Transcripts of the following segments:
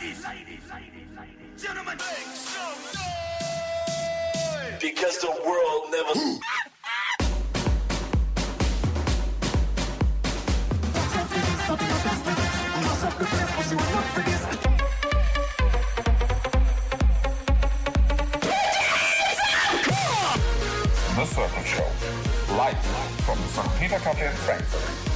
ladies, ladies, ladies, gentlemen, make some noise. Because the world never. The Circle Show. Live from the St. Peter Cafe in Frankfurt.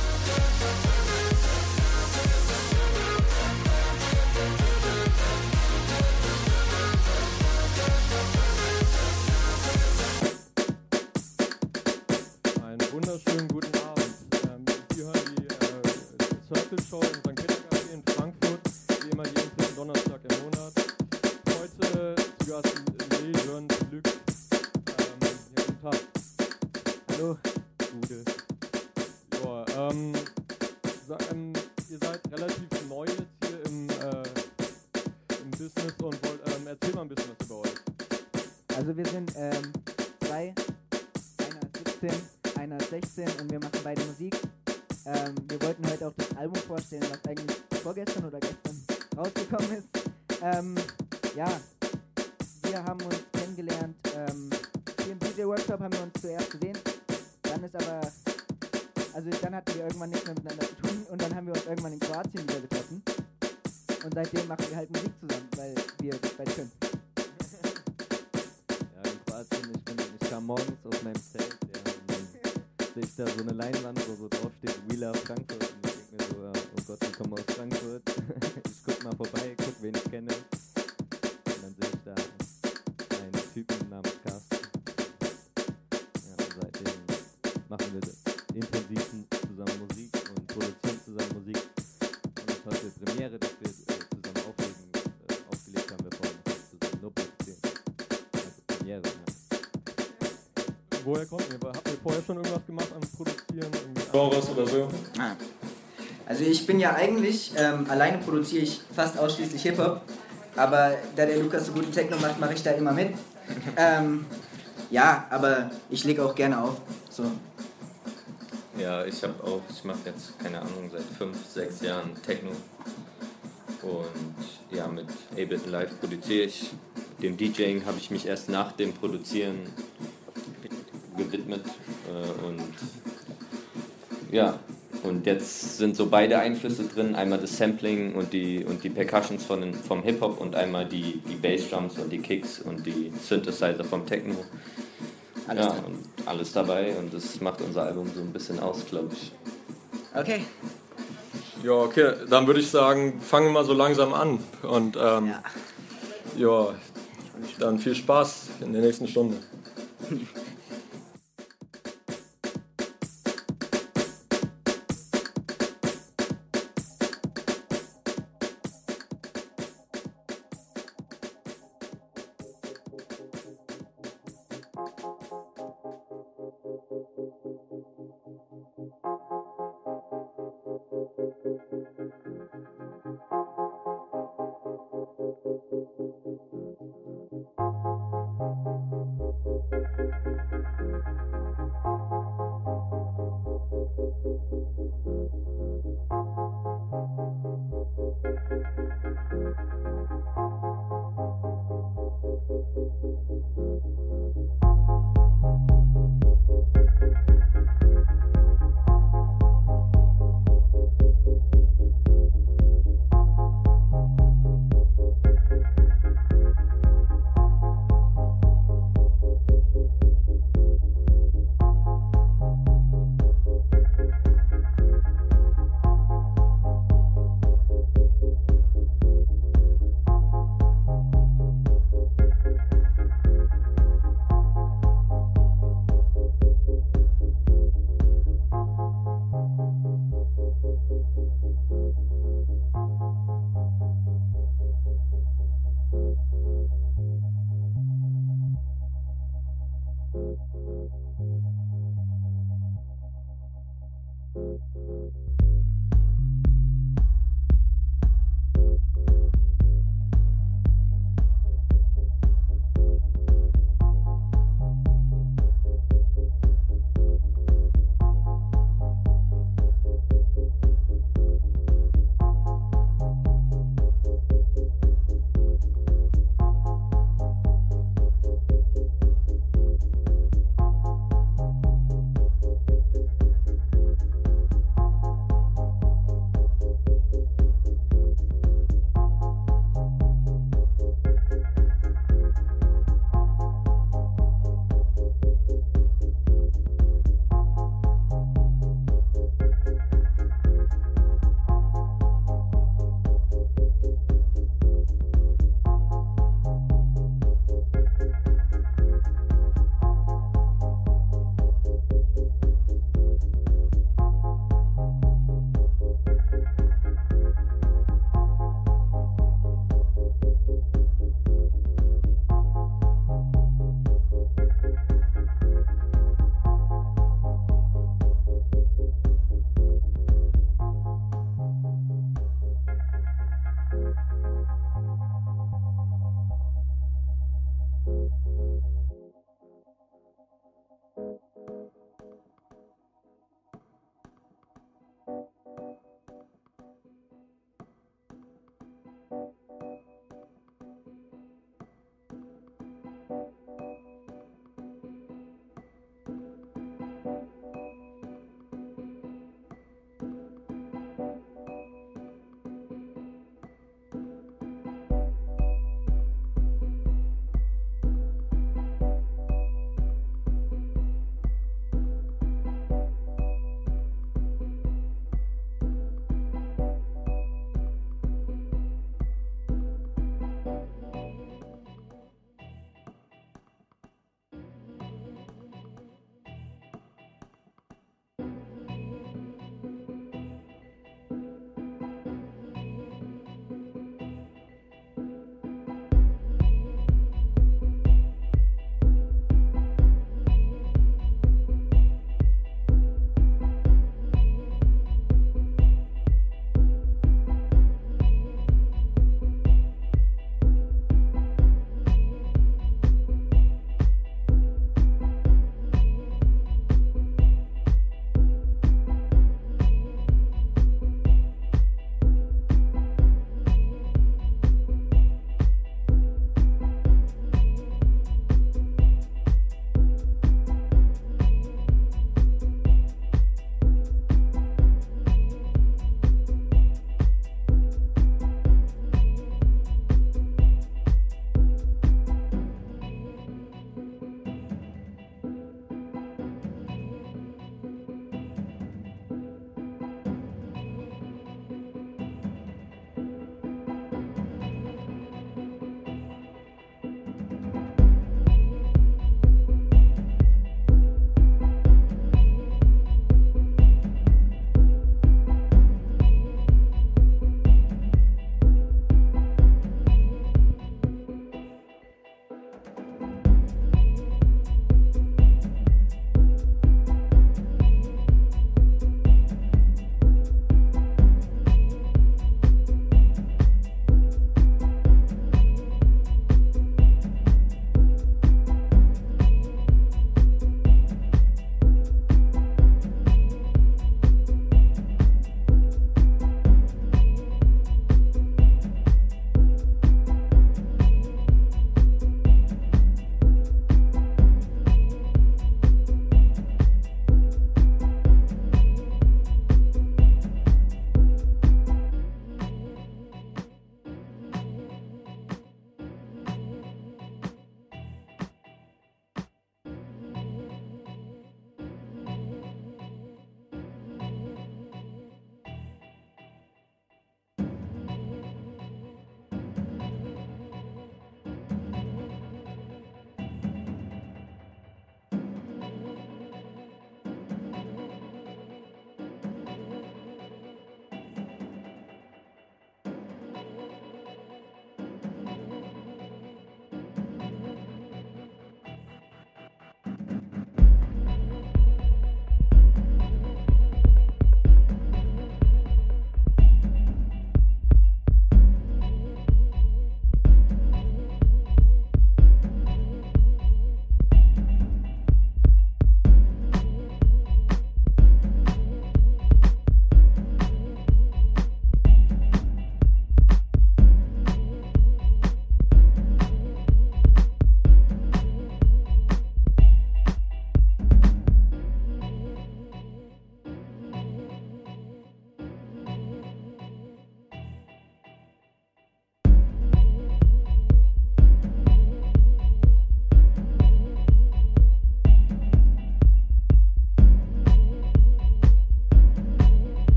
Also ich bin ja eigentlich, ähm, alleine produziere ich fast ausschließlich Hip-Hop, aber da der Lukas so guten Techno macht, mache ich da immer mit. ähm, ja, aber ich lege auch gerne auf. So. Ja, ich habe auch, ich mache jetzt, keine Ahnung, seit fünf, sechs Jahren Techno. Und ja, mit Ableton Live produziere ich. Dem DJing habe ich mich erst nach dem Produzieren gewidmet. Äh, und ja, und jetzt sind so beide Einflüsse drin. Einmal das Sampling und die, und die Percussions von, den- vom Hip-Hop und einmal die, die Bassdrums und die Kicks und die Synthesizer vom Techno. Alles ja, drin. und alles dabei und das macht unser Album so ein bisschen aus, glaube ich. Okay. Ja, okay, dann würde ich sagen, fangen wir mal so langsam an. Und ähm, Ja. ja, dann viel Spaß in der nächsten Stunde.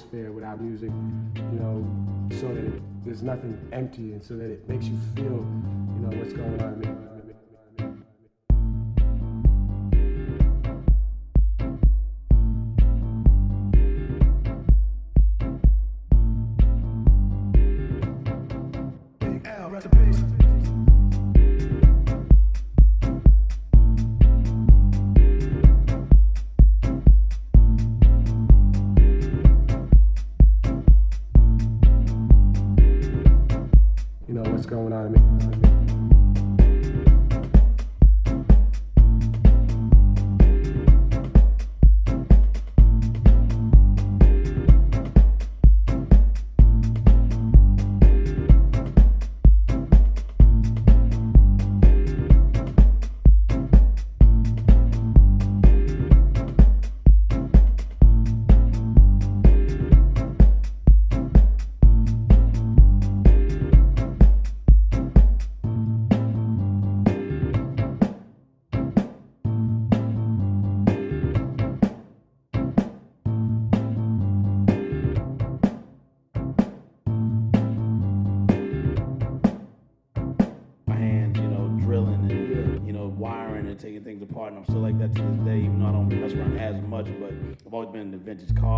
atmosphere with our music, you know, so that it, there's nothing empty and so that it makes you feel, you know, what's going on. vintage car.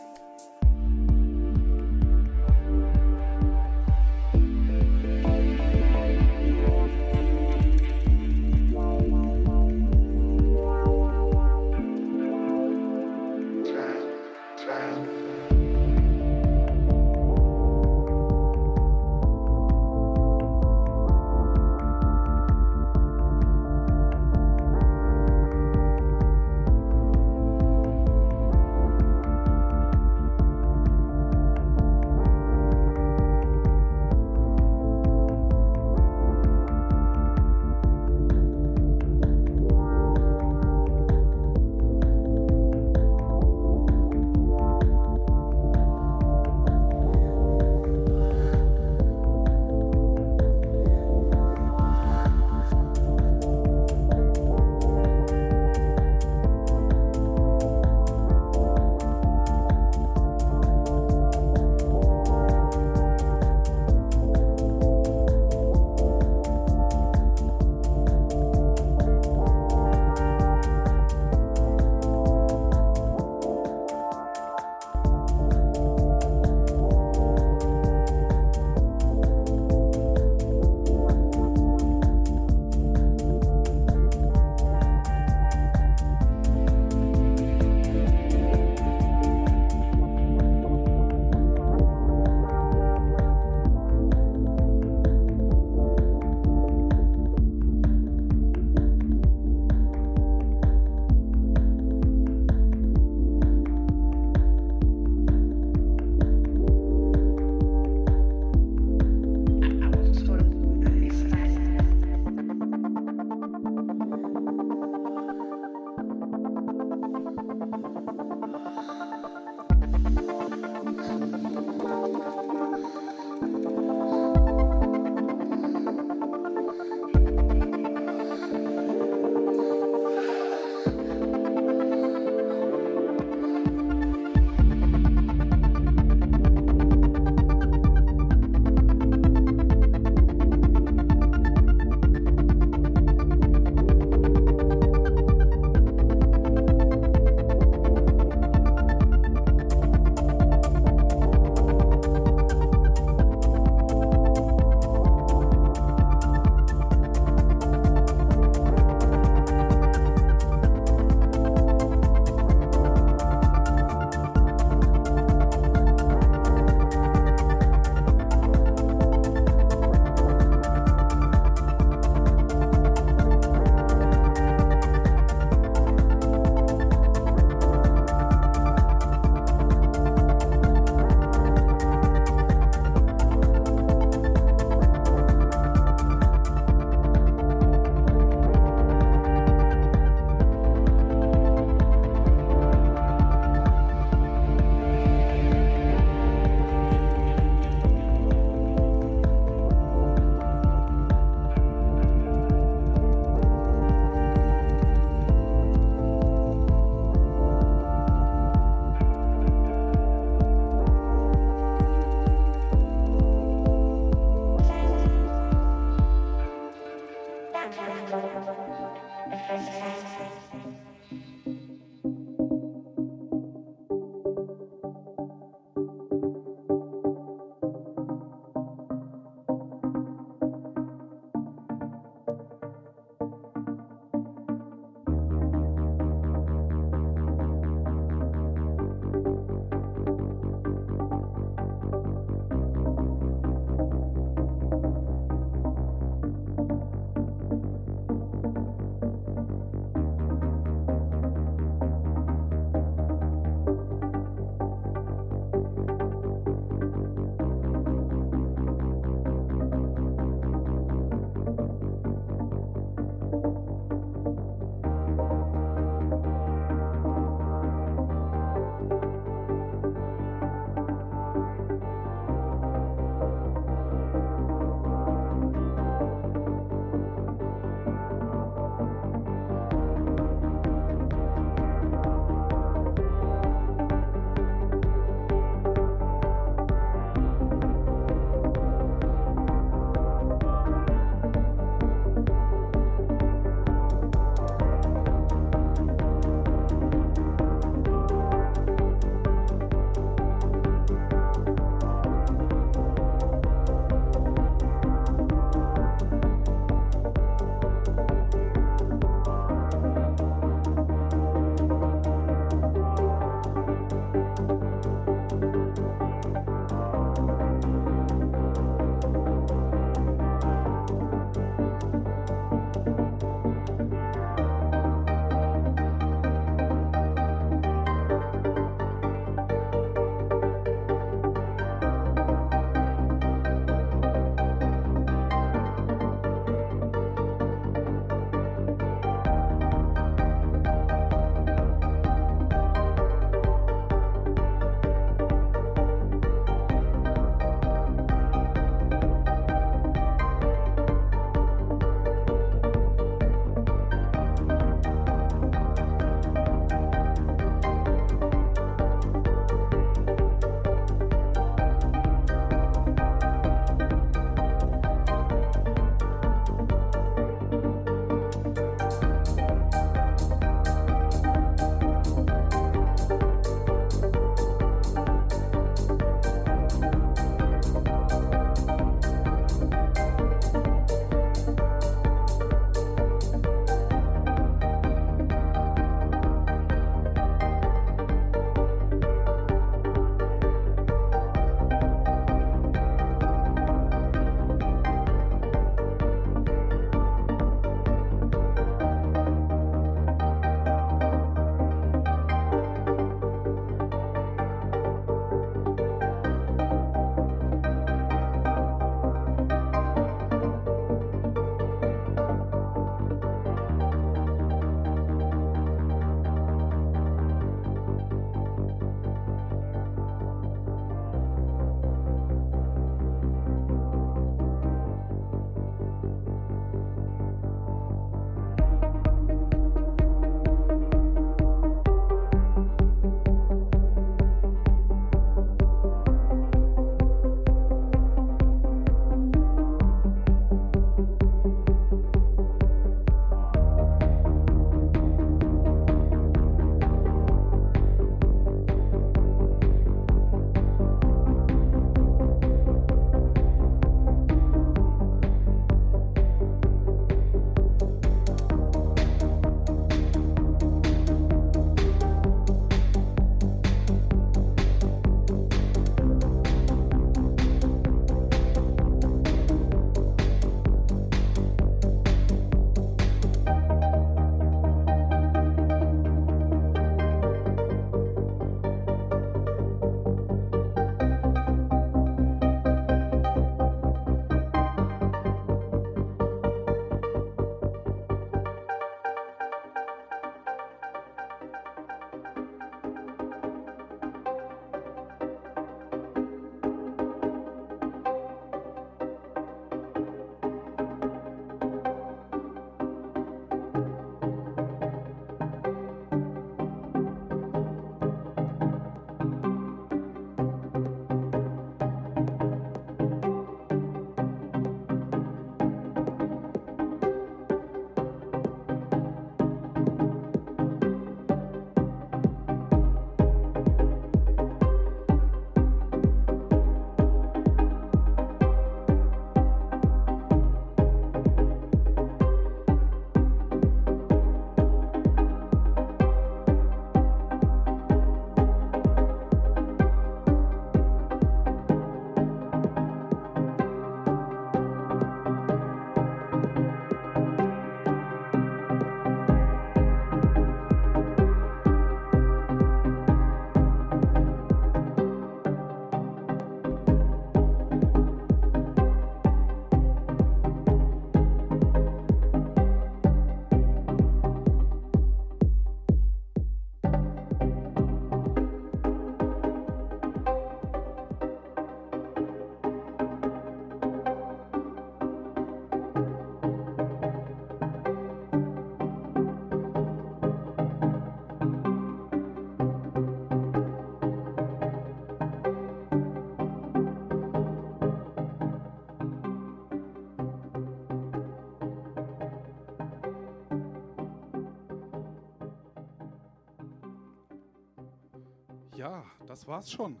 Das war's schon.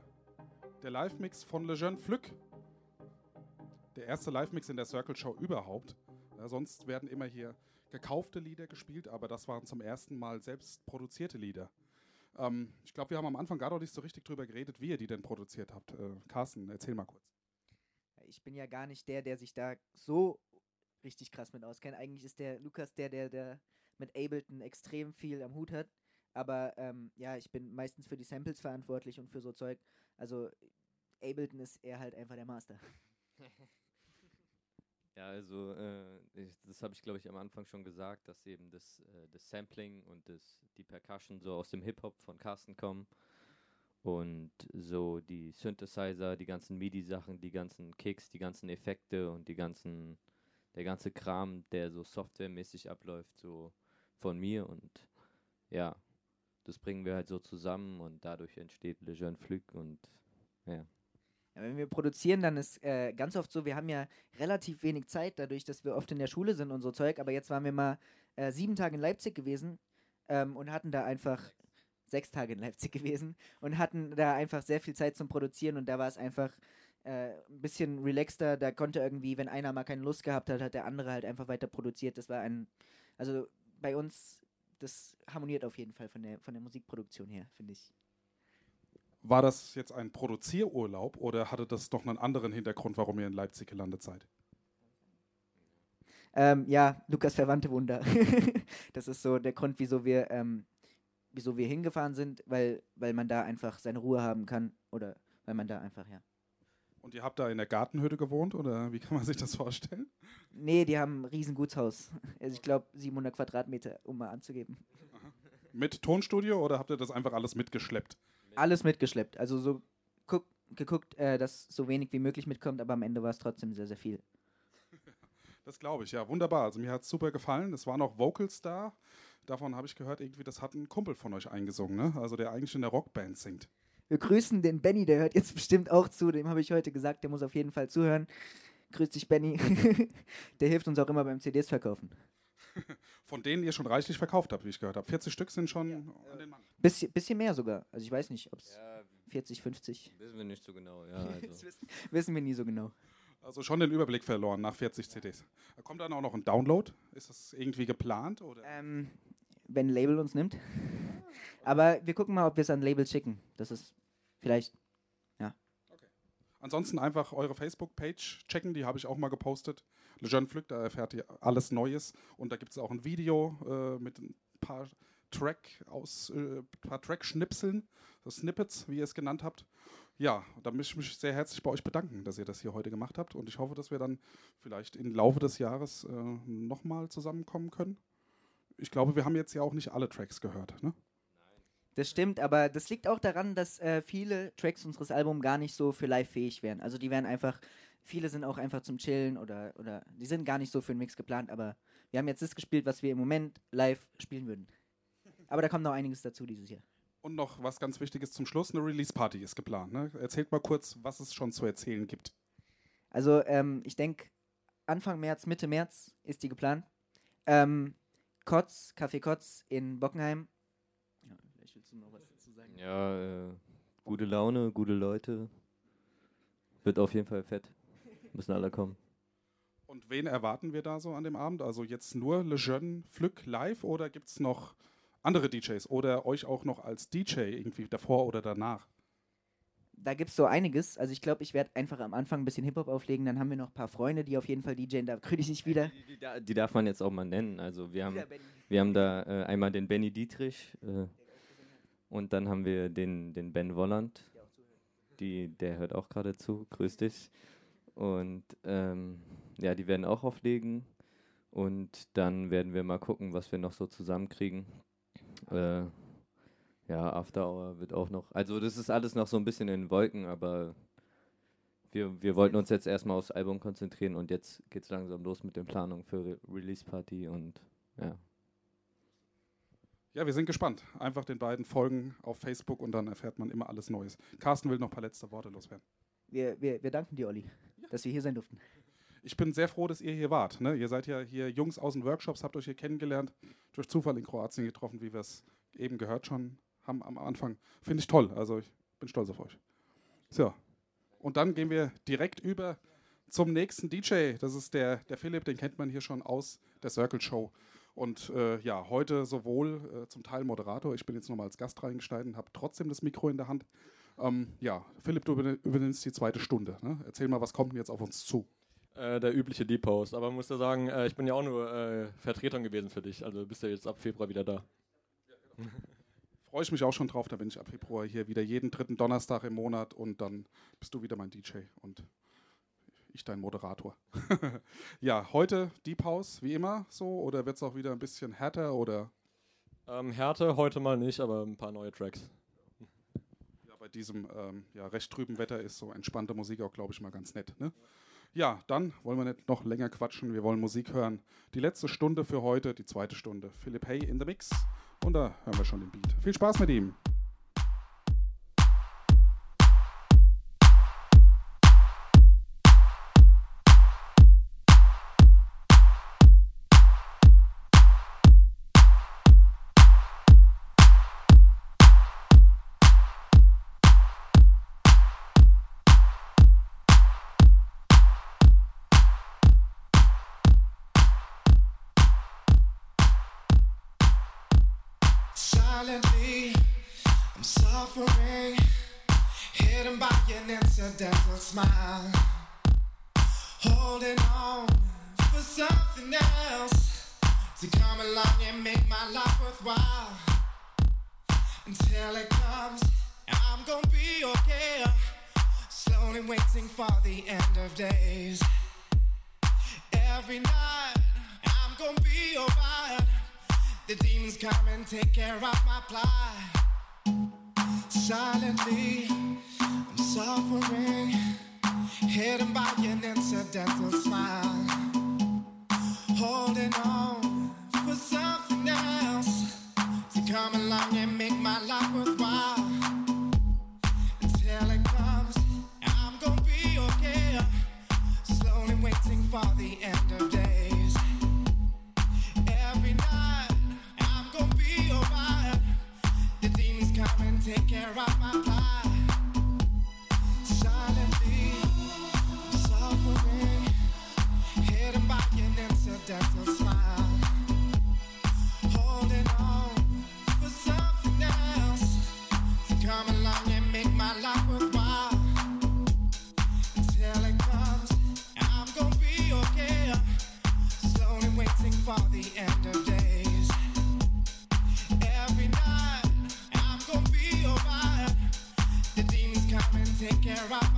Der Live-Mix von Lejeune Flück. Der erste Live-Mix in der Circle Show überhaupt. Ja, sonst werden immer hier gekaufte Lieder gespielt, aber das waren zum ersten Mal selbst produzierte Lieder. Ähm, ich glaube, wir haben am Anfang gar noch nicht so richtig drüber geredet, wie ihr die denn produziert habt. Äh, Carsten, erzähl mal kurz. Ich bin ja gar nicht der, der sich da so richtig krass mit auskennt. Eigentlich ist der Lukas der, der, der mit Ableton extrem viel am Hut hat. Aber ähm, ja, ich bin meistens für die Samples verantwortlich und für so Zeug. Also Ableton ist eher halt einfach der Master. Ja, also äh, ich, das habe ich glaube ich am Anfang schon gesagt, dass eben das, äh, das Sampling und das, die Percussion so aus dem Hip-Hop von Carsten kommen und so die Synthesizer, die ganzen MIDI-Sachen, die ganzen Kicks, die ganzen Effekte und die ganzen, der ganze Kram, der so softwaremäßig abläuft, so von mir und ja, das bringen wir halt so zusammen und dadurch entsteht Le Jeune Flug und. Ja, wenn wir produzieren, dann ist äh, ganz oft so, wir haben ja relativ wenig Zeit, dadurch, dass wir oft in der Schule sind und so Zeug, aber jetzt waren wir mal äh, sieben Tage in Leipzig gewesen ähm, und hatten da einfach sechs Tage in Leipzig gewesen und hatten da einfach sehr viel Zeit zum Produzieren und da war es einfach äh, ein bisschen relaxter. Da konnte irgendwie, wenn einer mal keine Lust gehabt hat, hat der andere halt einfach weiter produziert. Das war ein, also bei uns, das harmoniert auf jeden Fall von der, von der Musikproduktion her, finde ich. War das jetzt ein Produzierurlaub oder hatte das noch einen anderen Hintergrund, warum ihr in Leipzig gelandet seid? Ähm, ja, Lukas Verwandte Wunder. das ist so der Grund, wieso wir, ähm, wieso wir hingefahren sind, weil, weil man da einfach seine Ruhe haben kann oder weil man da einfach, ja. Und ihr habt da in der Gartenhütte gewohnt oder wie kann man sich das vorstellen? Nee, die haben ein riesen Gutshaus. Also ich glaube 700 Quadratmeter, um mal anzugeben. Mit Tonstudio oder habt ihr das einfach alles mitgeschleppt? Alles mitgeschleppt. Also so guck, geguckt, äh, dass so wenig wie möglich mitkommt, aber am Ende war es trotzdem sehr, sehr viel. Das glaube ich, ja. Wunderbar. Also mir hat es super gefallen. Es waren auch Vocals da. Davon habe ich gehört, irgendwie, das hat ein Kumpel von euch eingesungen, ne? Also der eigentlich in der Rockband singt. Wir grüßen den Benny, der hört jetzt bestimmt auch zu. Dem habe ich heute gesagt, der muss auf jeden Fall zuhören. Grüß dich, Benny. der hilft uns auch immer beim CDs verkaufen. Von denen ihr schon reichlich verkauft habt, wie ich gehört habe. 40 Stück sind schon an den Mann. Bisschen, bisschen mehr sogar. Also ich weiß nicht, ob es Ja, 40, 50. wissen wir nicht so genau, ja. Das Also. wissen, wissen wir nie so genau. Also schon den Überblick verloren nach 40 CDs. Kommt dann auch noch ein Download? Ist das irgendwie geplant? Oder? Ähm, wenn ein Label uns nimmt. Aber wir gucken mal, ob wir es an Labels schicken. Das ist vielleicht, ja. Ansonsten einfach eure Facebook-Page checken, die habe ich auch mal gepostet. Lejeune Flück, da erfährt ihr alles Neues. Und da gibt es auch ein Video äh, mit ein paar Track aus, äh, paar Track-Schnipseln, so Snippets, wie ihr es genannt habt. Ja, da möchte ich mich sehr herzlich bei euch bedanken, dass ihr das hier heute gemacht habt. Und ich hoffe, dass wir dann vielleicht im Laufe des Jahres äh, nochmal zusammenkommen können. Ich glaube, wir haben jetzt ja auch nicht alle Tracks gehört. Ne? Das stimmt, aber das liegt auch daran, dass äh, viele Tracks unseres Albums gar nicht so für live fähig wären. Also die wären einfach, viele sind auch einfach zum Chillen oder, oder die sind gar nicht so für einen Mix geplant, aber wir haben jetzt das gespielt, was wir im Moment live spielen würden. Aber da kommt noch einiges dazu dieses Jahr. Und noch was ganz Wichtiges zum Schluss: eine Release-Party ist geplant. Ne? Erzählt mal kurz, was es schon zu erzählen gibt. Also ähm, ich denke, Anfang März, Mitte März ist die geplant. Ähm, Kotz, Café Kotz in Bockenheim. Du noch was dazu sagen. Ja, äh, gute Laune, gute Leute. Wird auf jeden Fall fett. Müssen alle kommen. Und wen erwarten wir da so an dem Abend? Also jetzt nur Lejeune Flück live oder gibt es noch andere DJs oder euch auch noch als DJ irgendwie davor oder danach? Da gibt es so einiges. Also ich glaube, ich werde einfach am Anfang ein bisschen Hip-Hop auflegen. Dann haben wir noch ein paar Freunde, die auf jeden Fall DJen. Da kriege ich nicht wieder. Die, die, da- die darf man jetzt auch mal nennen. Also wir haben, wir haben da äh, einmal den Benny Dietrich äh, und dann haben wir den, den Ben Wolland. Die, der hört auch gerade zu. Grüß dich. Und ähm, ja, die werden auch auflegen. Und dann werden wir mal gucken, was wir noch so zusammenkriegen. Äh, ja, After Hour wird auch noch. Also das ist alles noch so ein bisschen in den Wolken, aber wir, wir wollten uns jetzt erstmal aufs Album konzentrieren und jetzt geht es langsam los mit den Planungen für Re Release Party und ja. Ja, wir sind gespannt. Einfach den beiden folgen auf Facebook und dann erfährt man immer alles Neues. Carsten will noch ein paar letzte Worte loswerden. Wir, wir, wir danken dir, Olli, dass wir hier sein durften. Ich bin sehr froh, dass ihr hier wart. Ne? Ihr seid ja hier Jungs aus den Workshops, habt euch hier kennengelernt, durch Zufall in Kroatien getroffen, wie wir es eben gehört schon haben am Anfang. Finde ich toll. Also ich bin stolz auf euch. So. Und dann gehen wir direkt über zum nächsten DJ. Das ist der, der Philipp, den kennt man hier schon aus der Circle Show. Und äh, ja, heute sowohl äh, zum Teil Moderator, ich bin jetzt nochmal als Gast reingestiegen, habe trotzdem das Mikro in der Hand. Ähm, ja, Philipp, du überni- übernimmst die zweite Stunde. Ne? Erzähl mal, was kommt denn jetzt auf uns zu? Äh, der übliche Deep-Post. Aber man muss ja sagen, äh, ich bin ja auch nur äh, Vertretung gewesen für dich. Also bist du jetzt ab Februar wieder da. Freue ich mich auch schon drauf, da bin ich ab Februar hier wieder jeden dritten Donnerstag im Monat und dann bist du wieder mein DJ und ich dein Moderator. ja, heute Deep House, wie immer so, oder wird es auch wieder ein bisschen härter oder Ähm, Härte heute mal nicht, aber ein paar neue Tracks. ja, bei diesem ähm, ja, recht trüben Wetter ist so entspannte Musik auch, glaube ich, mal ganz nett. Ne? Ja, dann wollen wir nicht noch länger quatschen, wir wollen Musik hören. Die letzte Stunde für heute, die zweite Stunde. Philipp Hay in the Mix und da hören wir schon den Beat. Viel Spaß mit ihm. Hidden by an incidental smile. Holding on for something else to come along and make my life worthwhile. Until it comes, I'm gonna be okay. Slowly waiting for the end of days. Every night, I'm gonna be alright. The demons come and take care of my plight. Silently, suffering, hidden by an incidental smile. Holding on for something else to come along and make my life worthwhile. Until it comes, I'm gonna be okay. Slowly waiting for the end of days. Every night, I'm gonna be alright. The demons come and take care of my plight. there are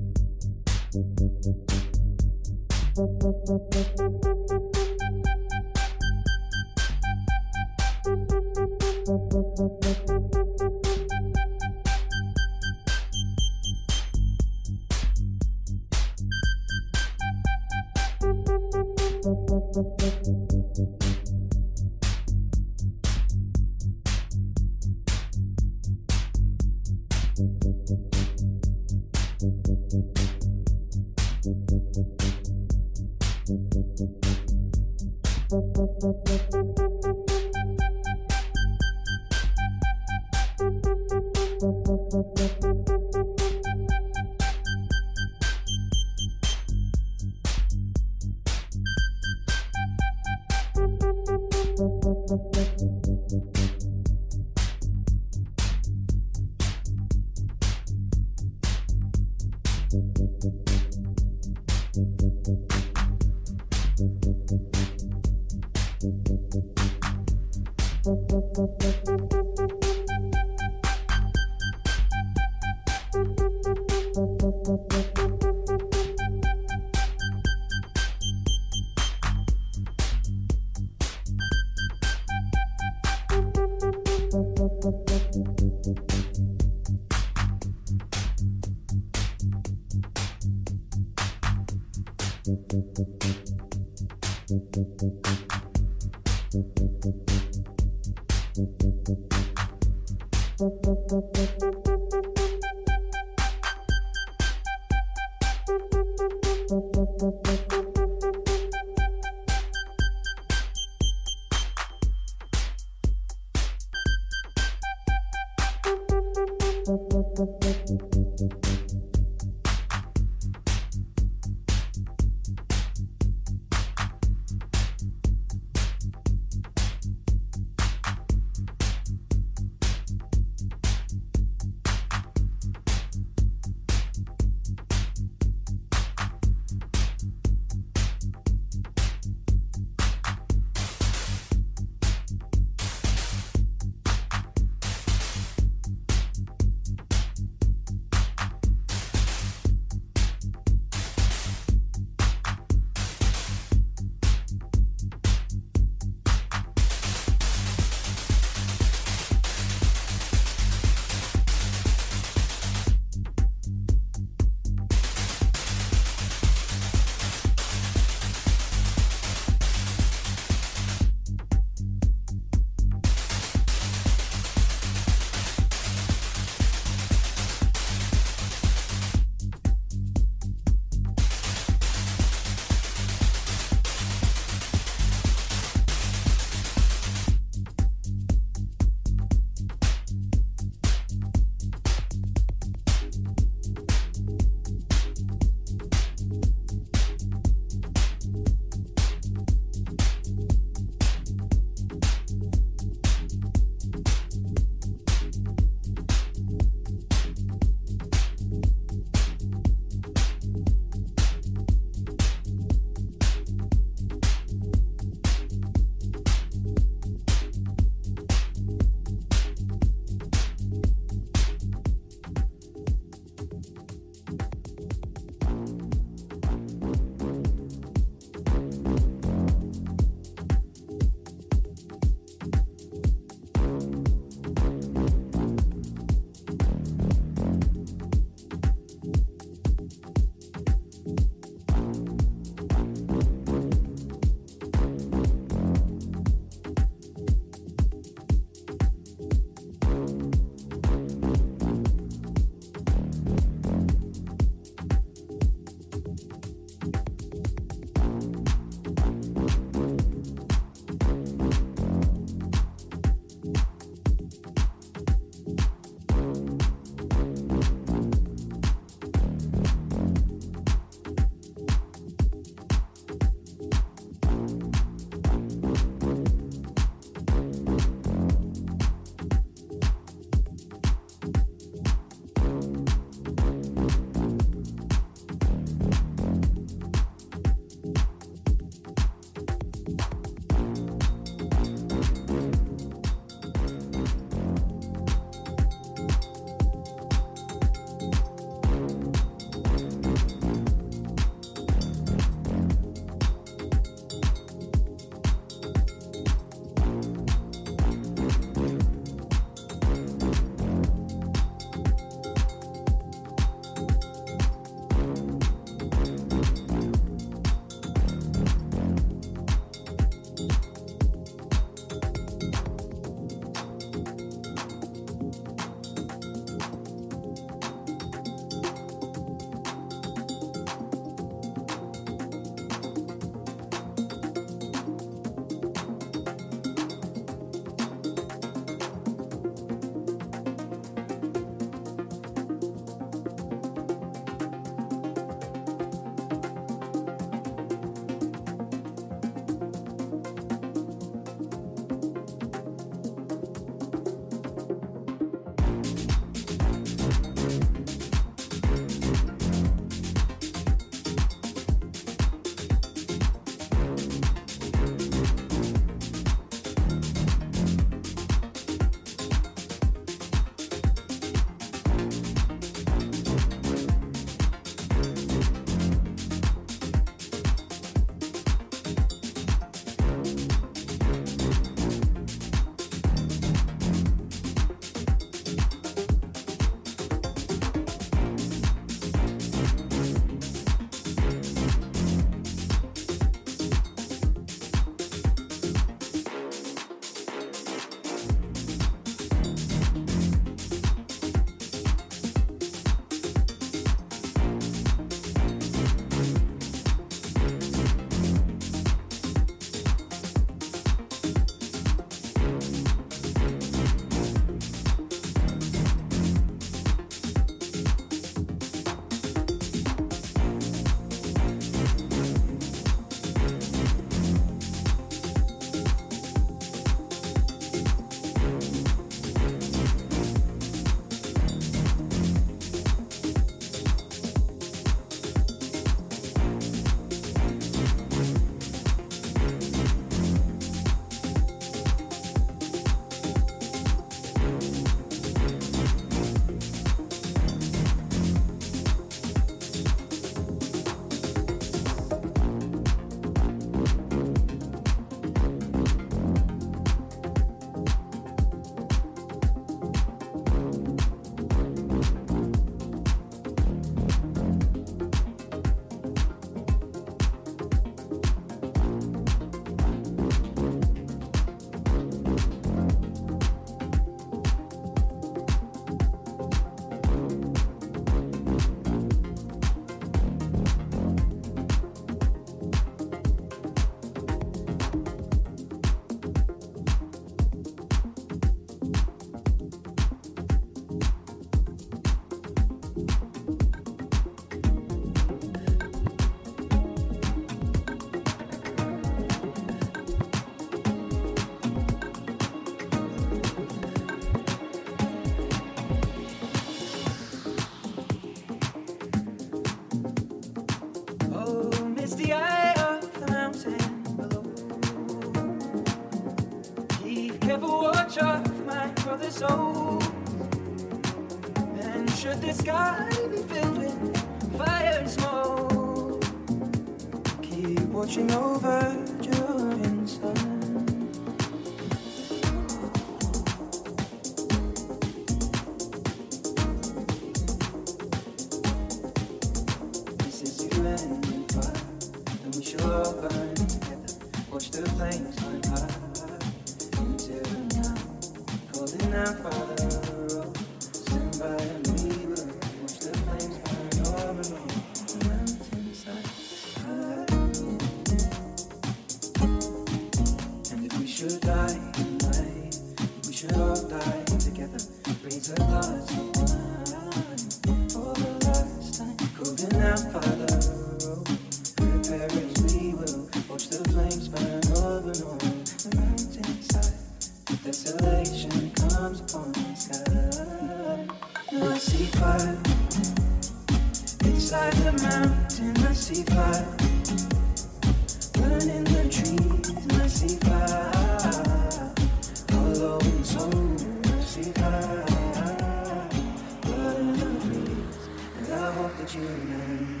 human.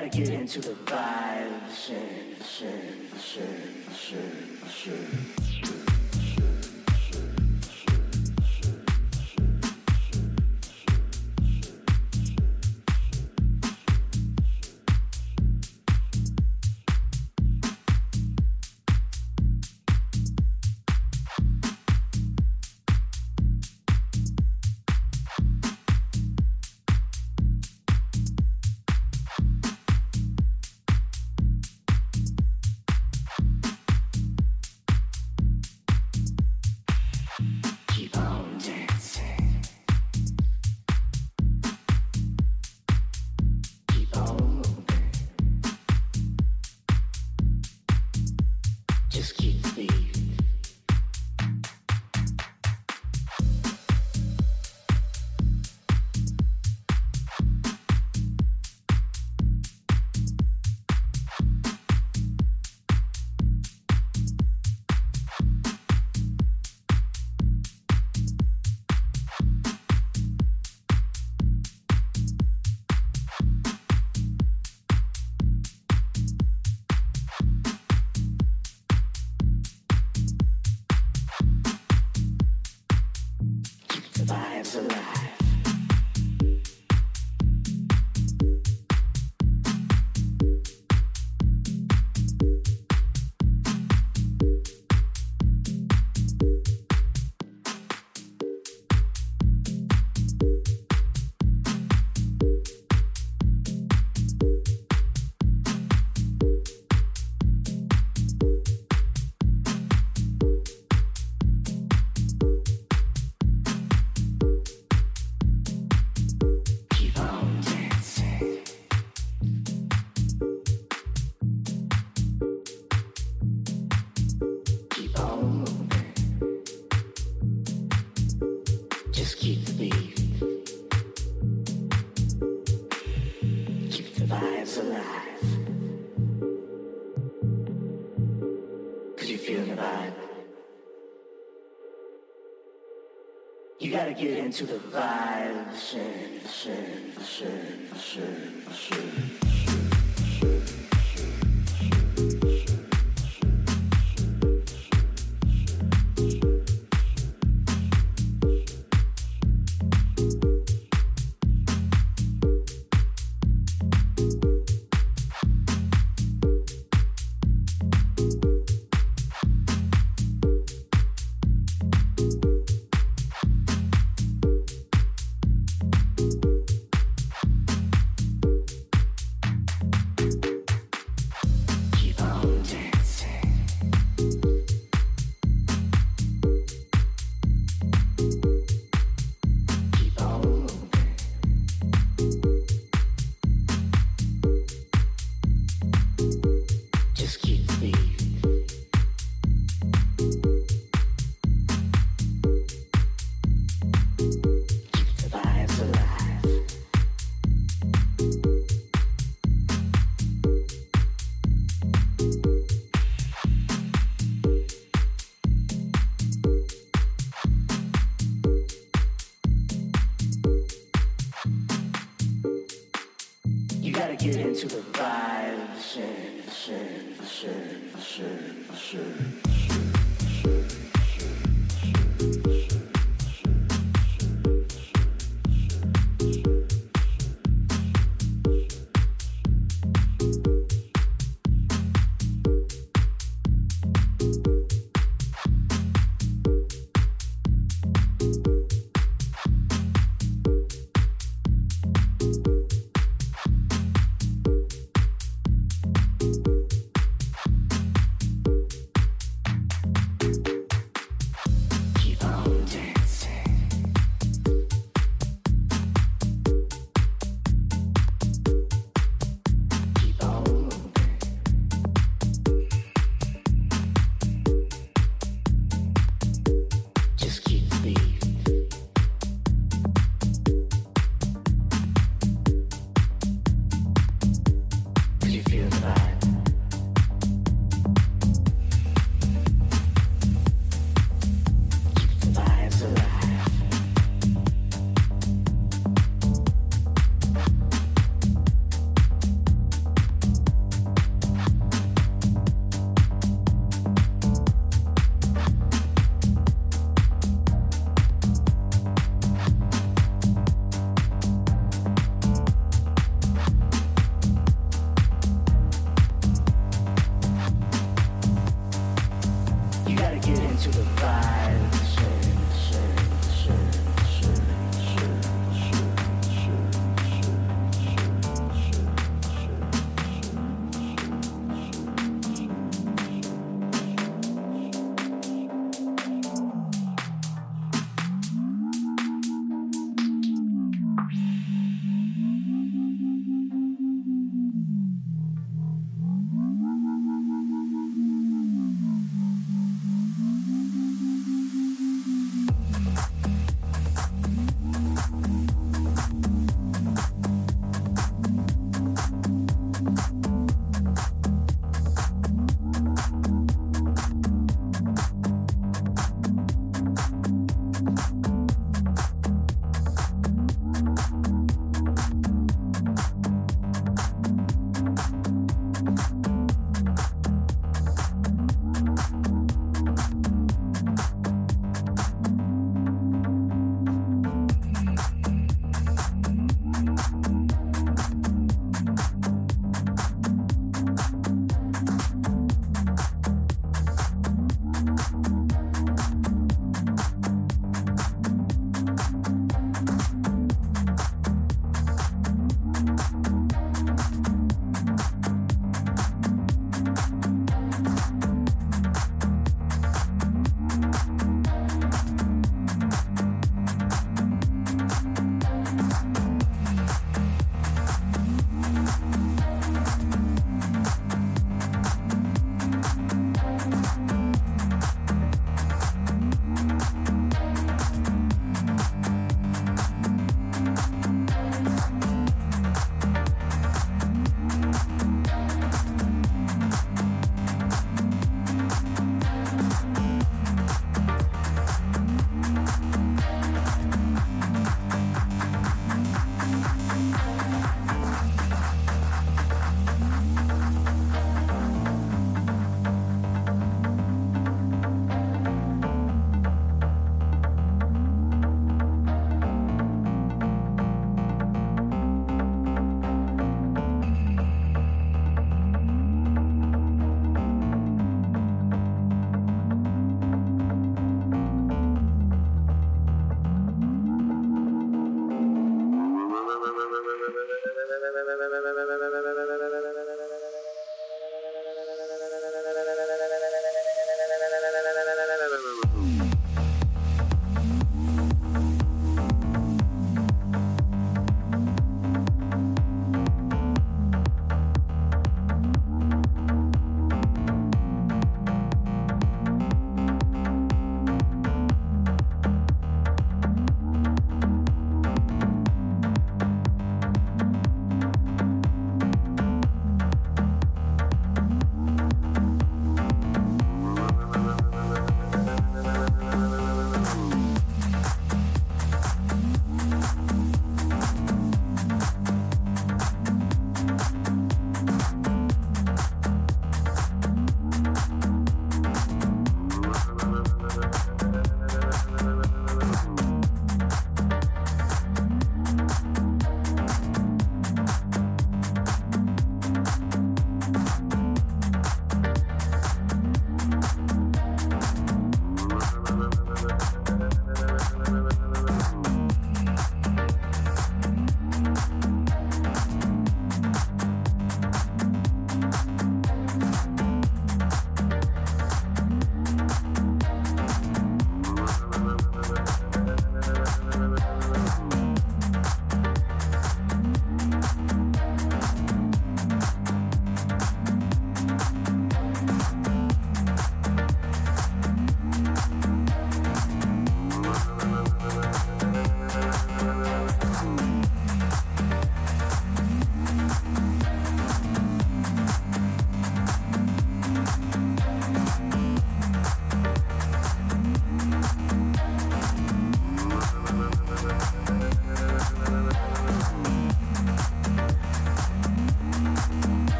gotta get into the vibe. Shit, shit, shit, shit, shit. gotta get into the vibe.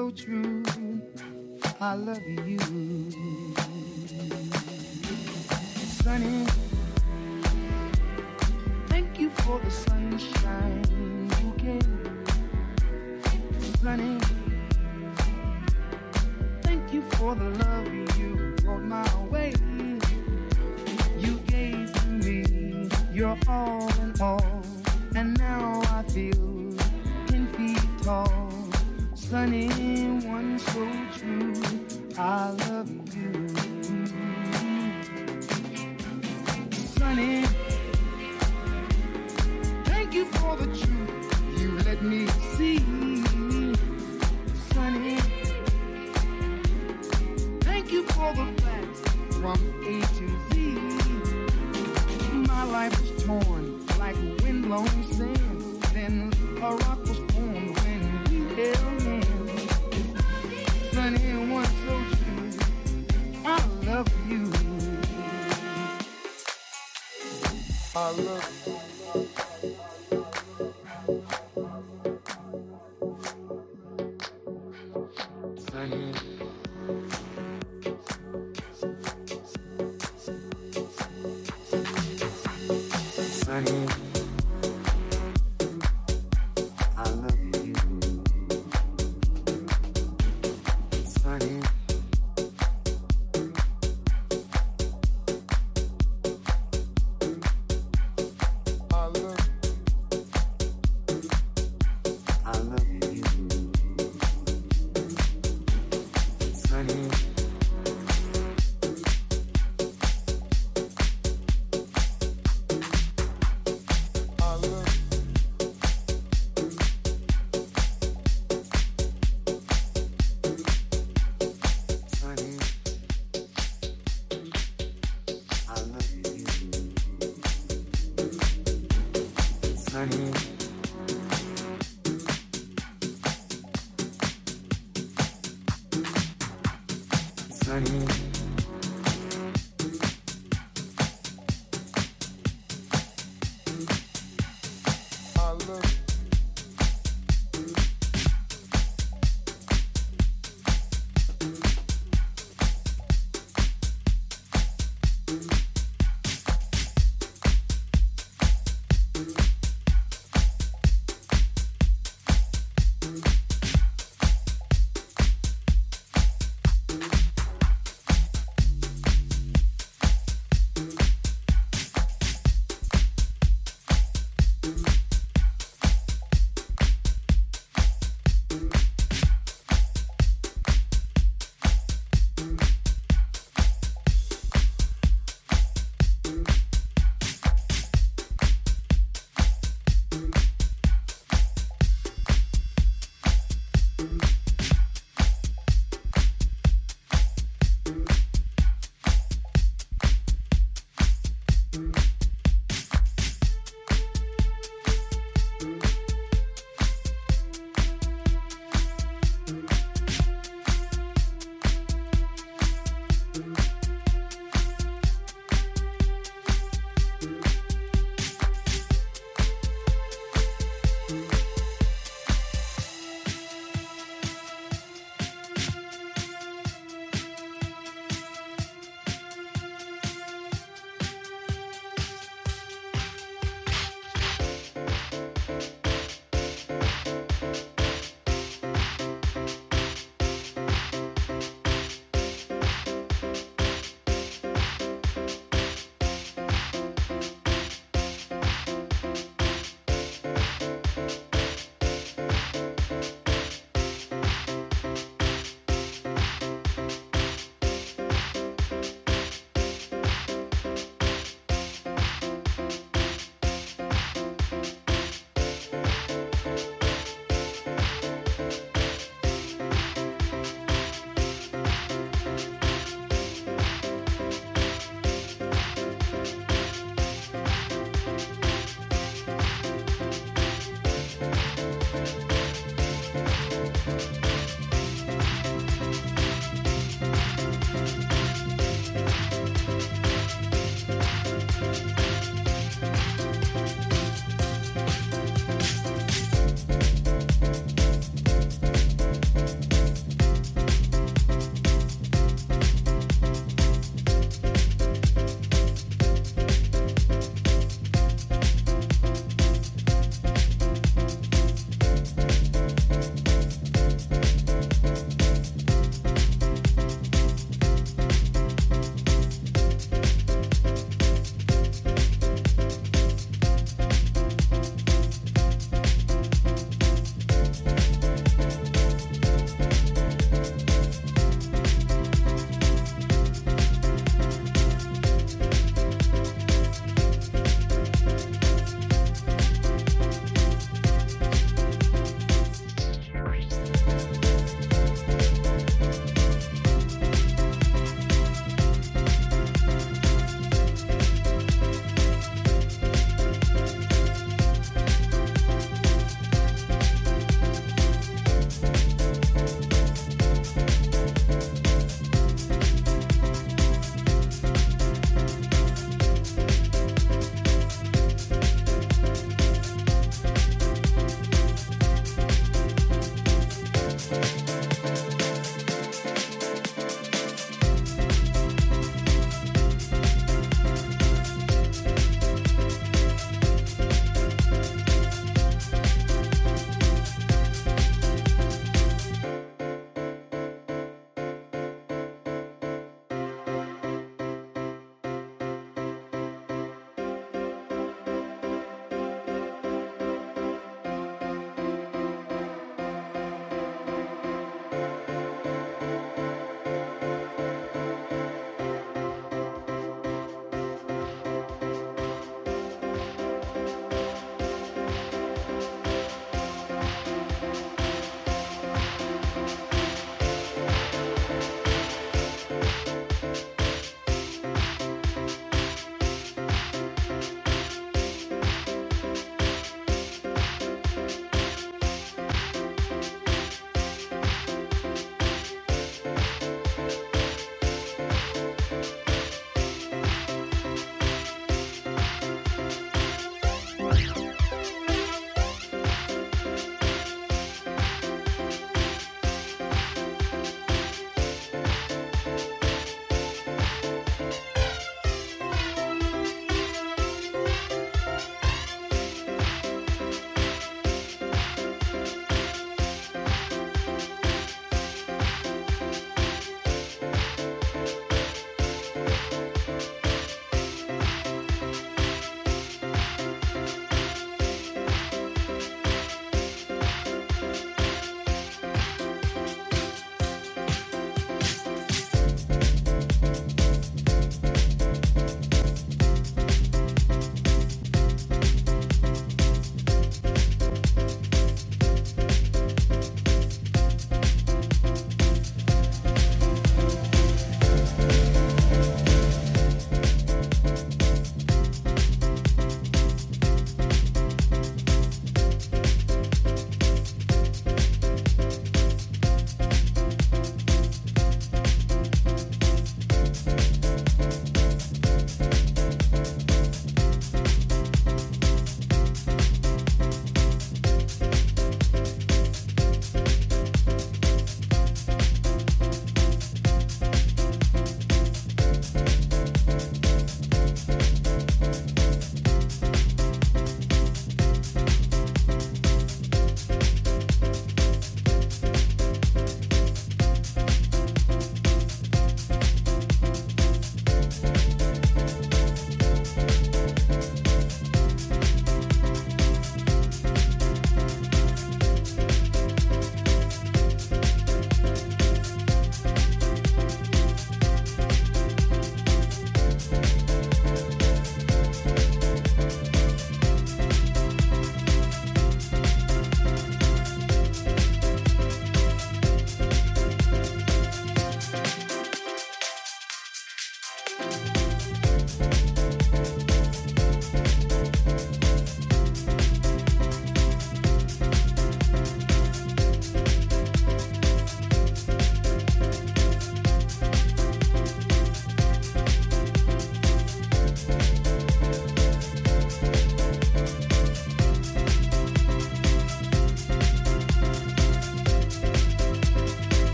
So true. I love you.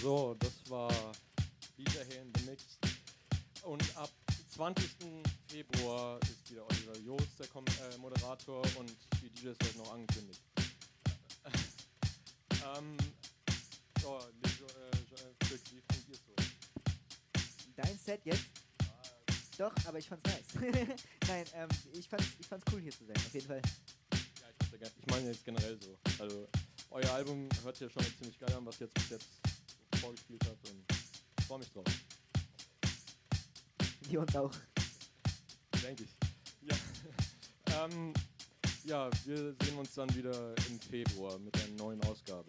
So, das war DJ hier in the Mix. Und ab 20. Februar ist wieder Oliver Joost der Kom äh, Moderator und die DJs werden noch angekündigt. ähm, so, Lejo, äh, wie fand ihr so? Dein Set jetzt? Doch, aber ich fand's nice. Nein, ähm, ich fand's, ich fand's cool hier zu sein, auf jeden Fall. Ja, ich, ich meine jetzt generell so. Also, euer Album hört ja schon ziemlich geil an, was jetzt bis jetzt so vorgespielt hat und freue mich drauf. Wir uns auch. Denke ich. Ja. ähm, ja, wir sehen uns dann wieder im Februar mit einer neuen Ausgabe.